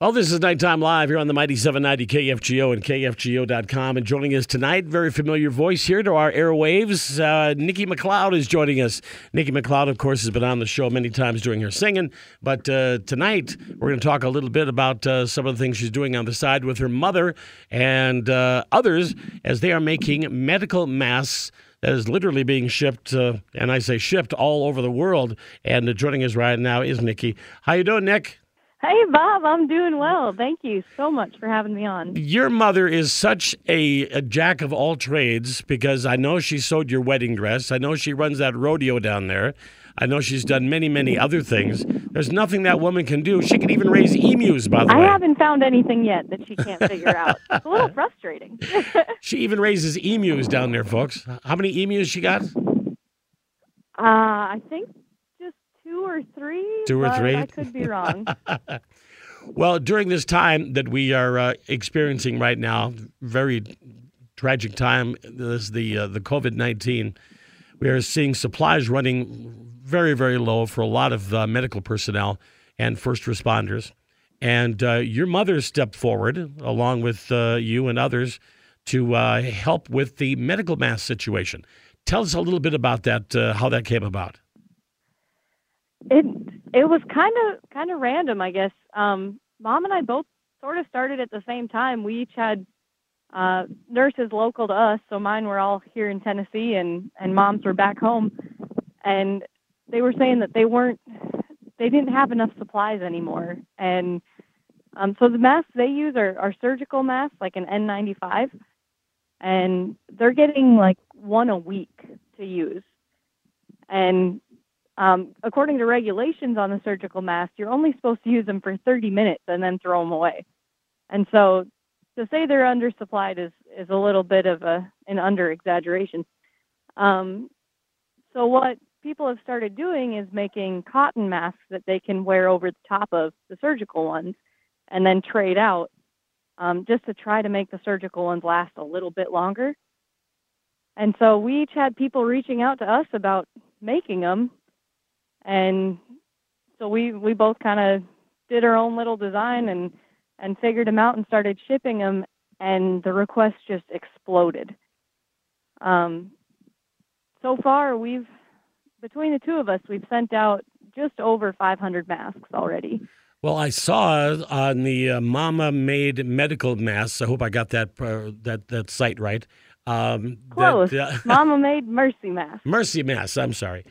Well, this is Nighttime Live here on the Mighty 790 KFGO and KFGO.com. And joining us tonight, very familiar voice here to our airwaves, uh, Nikki McLeod is joining us. Nikki McLeod, of course, has been on the show many times doing her singing. But uh, tonight, we're going to talk a little bit about uh, some of the things she's doing on the side with her mother and uh, others as they are making medical masks that is literally being shipped, uh, and I say shipped all over the world. And joining us right now is Nikki. How you doing, Nick? Hey, Bob, I'm doing well. Thank you so much for having me on. Your mother is such a, a, jack of all trades because I know she sewed your wedding dress. I know she runs that rodeo down there. I know she's done many, many other things. There's nothing that woman can do. She can even raise emus, by the I way. I haven't found anything yet that she can't figure out. It's a little frustrating. she even raises emus down there, folks. How many emus she got? Uh, I think or three. Two or three. I could be wrong. well, during this time that we are uh, experiencing right now, very tragic time. This the uh, the COVID nineteen. We are seeing supplies running very very low for a lot of uh, medical personnel and first responders. And uh, your mother stepped forward, along with uh, you and others, to uh, help with the medical mask situation. Tell us a little bit about that, how that came about. It it was kind of kind of random, I guess. Um, Mom and I both sort of started at the same time. We each had uh, nurses local to us, so mine were all here in Tennessee, and and Mom's were back home, and they were saying that they weren't they didn't have enough supplies anymore, and um, so the masks they use are, are surgical masks, like an N95, and they're getting like one a week to use, and um, according to regulations on the surgical mask, you're only supposed to use them for 30 minutes and then throw them away. And so to say they're undersupplied is, is a little bit of a, an under exaggeration. Um, so what people have started doing is making cotton masks that they can wear over the top of the surgical ones and then trade out um, just to try to make the surgical ones last a little bit longer. And so we each had people reaching out to us about making them and so we we both kind of did our own little design and and figured them out and started shipping them and the requests just exploded um, so far we've between the two of us we've sent out just over 500 masks already well, I saw on the uh, Mama Made Medical Masks. I hope I got that uh, that that site right. Um, Close. That, uh, Mama Made Mercy Mask. Mercy Mask. I'm sorry.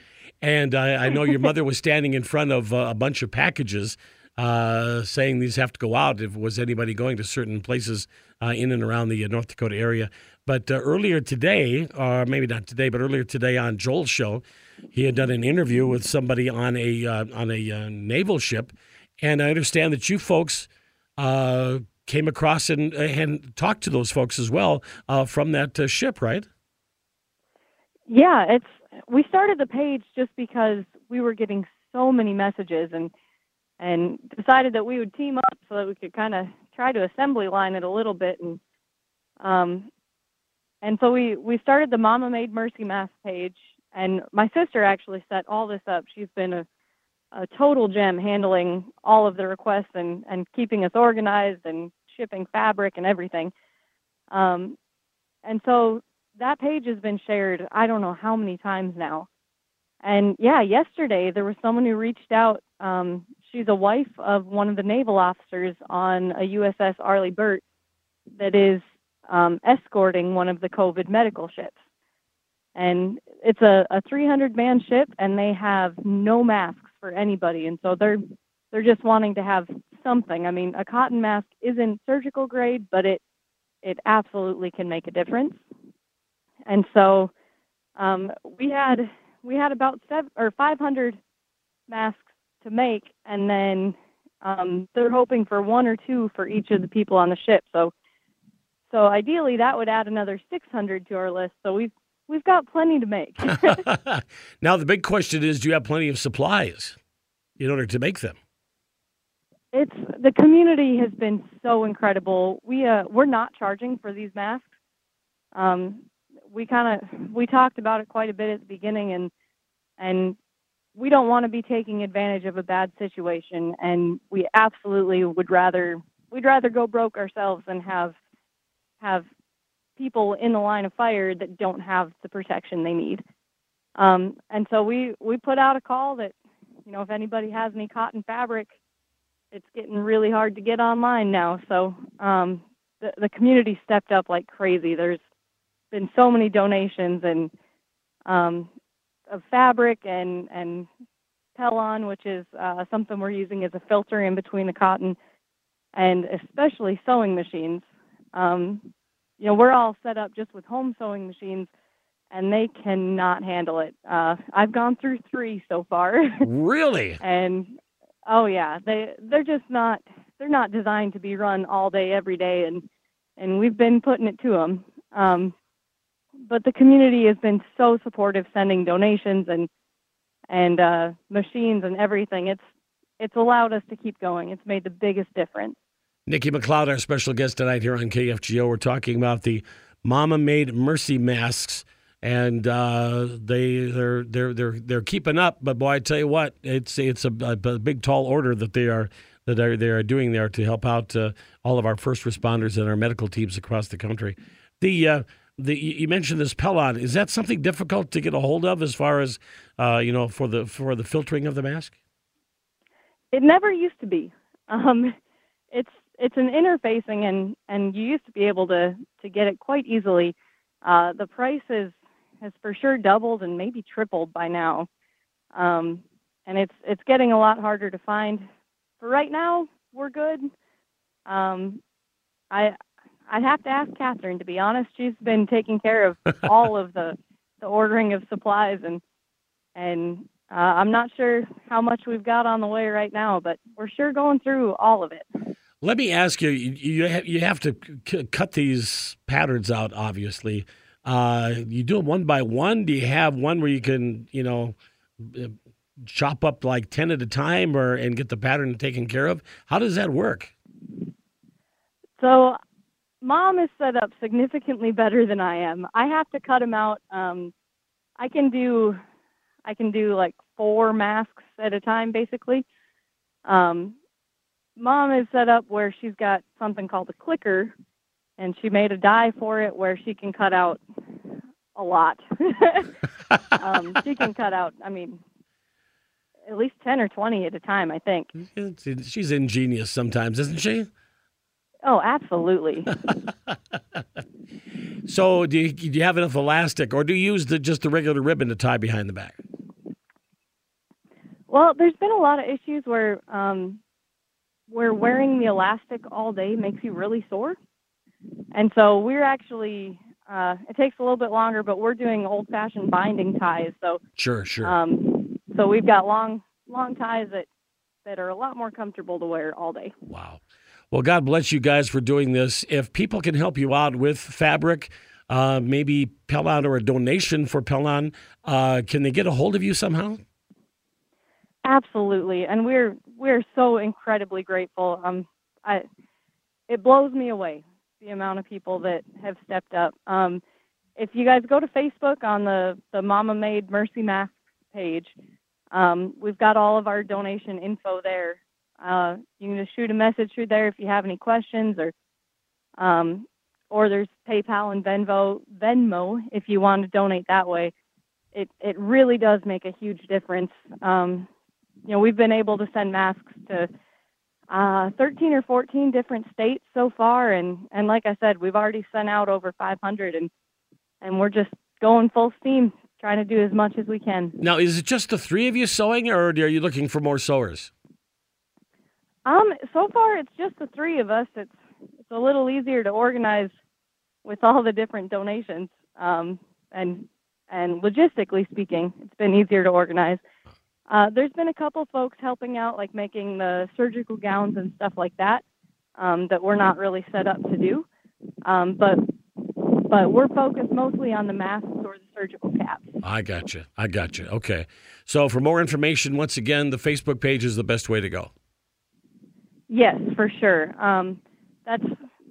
And I, I know your mother was standing in front of uh, a bunch of packages uh, saying these have to go out if was anybody going to certain places uh, in and around the uh, North Dakota area. But uh, earlier today, or maybe not today, but earlier today on Joel's show, he had done an interview with somebody on a uh, on a naval ship, and I understand that you folks came across and and talked to those folks as well from that ship, right? Yeah, it's we started the page just because we were getting so many messages and and decided that we would team up so that we could kind of try to assembly line it a little bit and um and so we we started the Mama Made Mercy Mask page and my sister actually set all this up. She's been a a total gem handling all of the requests and and keeping us organized and shipping fabric and everything. Um and so that page has been shared I don't know how many times now. And yeah, yesterday there was someone who reached out. Um, she's a wife of one of the naval officers on a USS Arleigh Burke that is um, escorting one of the COVID medical ships. And it's a, a 300 man ship, and they have no masks for anybody. And so they're they're just wanting to have something. I mean, a cotton mask isn't surgical grade, but it it absolutely can make a difference and so um, we had we had about seven or 500 masks to make, and then um, they're hoping for one or two for each of the people on the ship. So so ideally that would add another 600 to our list. So we've we've got plenty to make. now the big question is, do you have plenty of supplies in order to make them? It's the community has been so incredible. We uh, we're not charging for these masks. Um, we kind of we talked about it quite a bit at the beginning, and and we don't want to be taking advantage of a bad situation, and we absolutely would rather we'd rather go broke ourselves than have have people in the line of fire that don't have the protection they need. Um, and so we we put out a call that you know if anybody has any cotton fabric, it's getting really hard to get online now. So um, the the community stepped up like crazy. There's been so many donations and um, of fabric and and Pellon, which is uh, something we're using as a filter in between the cotton, and especially sewing machines. Um, you know, we're all set up just with home sewing machines, and they cannot handle it. Uh, I've gone through three so far. really? and oh yeah, they they're just not they're not designed to be run all day every day, and and we've been putting it to them. Um, but the community has been so supportive, sending donations and and uh, machines and everything. It's it's allowed us to keep going. It's made the biggest difference. Nikki McLeod, our special guest tonight here on KFGO. We're talking about the Mama Made Mercy masks, and uh, they they're they're they're they're keeping up. But boy, I tell you what, it's it's a, a big tall order that they are that are, they are doing there to help out uh, all of our first responders and our medical teams across the country. The uh, the you mentioned this Pellon. Is that something difficult to get a hold of as far as uh, you know for the for the filtering of the mask? It never used to be. Um, it's it's an interfacing, and and you used to be able to to get it quite easily. Uh, the price is has for sure doubled and maybe tripled by now, um, and it's it's getting a lot harder to find. For right now, we're good. Um, I I'd have to ask Catherine to be honest. She's been taking care of all of the the ordering of supplies and and uh, I'm not sure how much we've got on the way right now, but we're sure going through all of it. Let me ask you: you have, you have to c- cut these patterns out, obviously. Uh, you do them one by one. Do you have one where you can, you know, uh, chop up like ten at a time, or and get the pattern taken care of? How does that work? So mom is set up significantly better than I am. I have to cut them out. Um, I can do, I can do like four masks at a time, basically. Um, mom is set up where she's got something called a clicker, and she made a die for it where she can cut out a lot. um, she can cut out, I mean, at least 10 or 20 at a time, I think. She's ingenious sometimes, isn't she? Oh, absolutely. so, do you, do you have enough elastic, or do you use the, just the regular ribbon to tie behind the back? Well, there's been a lot of issues where um, where wearing the elastic all day makes you really sore, and so we're actually uh, it takes a little bit longer, but we're doing old-fashioned binding ties. So sure, sure. Um, so we've got long long ties that that are a lot more comfortable to wear all day. Wow. Well, God bless you guys for doing this. If people can help you out with fabric, uh, maybe Pellon or a donation for Pellon, uh, can they get a hold of you somehow? Absolutely, and we're we're so incredibly grateful. Um, I it blows me away the amount of people that have stepped up. Um, if you guys go to Facebook on the the Mama Made Mercy Mask page, um, we've got all of our donation info there. Uh, you can just shoot a message through there if you have any questions, or um, or there's PayPal and Venmo Venmo if you want to donate that way. It it really does make a huge difference. Um, you know, we've been able to send masks to uh, 13 or 14 different states so far, and and like I said, we've already sent out over 500, and and we're just going full steam trying to do as much as we can. Now, is it just the three of you sewing, or are you looking for more sewers? Um, so far it's just the three of us. It's it's a little easier to organize with all the different donations. Um, and and logistically speaking, it's been easier to organize. Uh, there's been a couple folks helping out, like making the surgical gowns and stuff like that, um, that we're not really set up to do. Um, but but we're focused mostly on the masks or the surgical caps. I got you. I got you. Okay. So for more information, once again, the Facebook page is the best way to go. Yes, for sure. Um, that's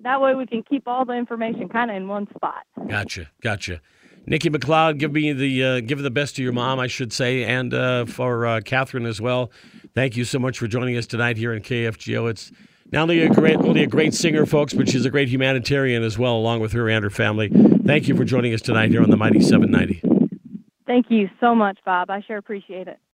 that way we can keep all the information kind of in one spot. Gotcha, gotcha. Nikki McLeod, give me the uh, give the best to your mom, I should say, and uh, for uh, Catherine as well. Thank you so much for joining us tonight here in KFGO. It's not only a great only a great singer, folks, but she's a great humanitarian as well, along with her and her family. Thank you for joining us tonight here on the Mighty 790. Thank you so much, Bob. I sure appreciate it.